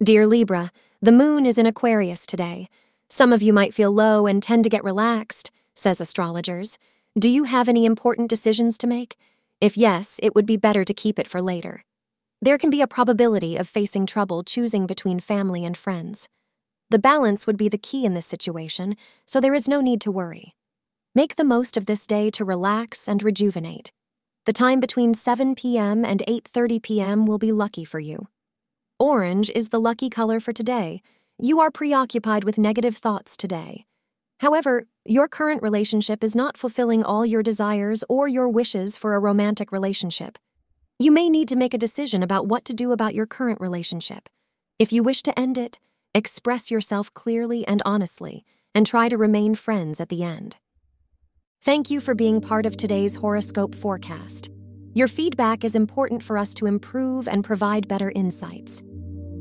Dear Libra, the moon is in Aquarius today. Some of you might feel low and tend to get relaxed, says astrologers. Do you have any important decisions to make? If yes, it would be better to keep it for later. There can be a probability of facing trouble choosing between family and friends. The balance would be the key in this situation, so there is no need to worry. Make the most of this day to relax and rejuvenate. The time between 7 p.m. and 8:30 p.m. will be lucky for you. Orange is the lucky color for today. You are preoccupied with negative thoughts today. However, your current relationship is not fulfilling all your desires or your wishes for a romantic relationship. You may need to make a decision about what to do about your current relationship. If you wish to end it, express yourself clearly and honestly, and try to remain friends at the end. Thank you for being part of today's horoscope forecast. Your feedback is important for us to improve and provide better insights.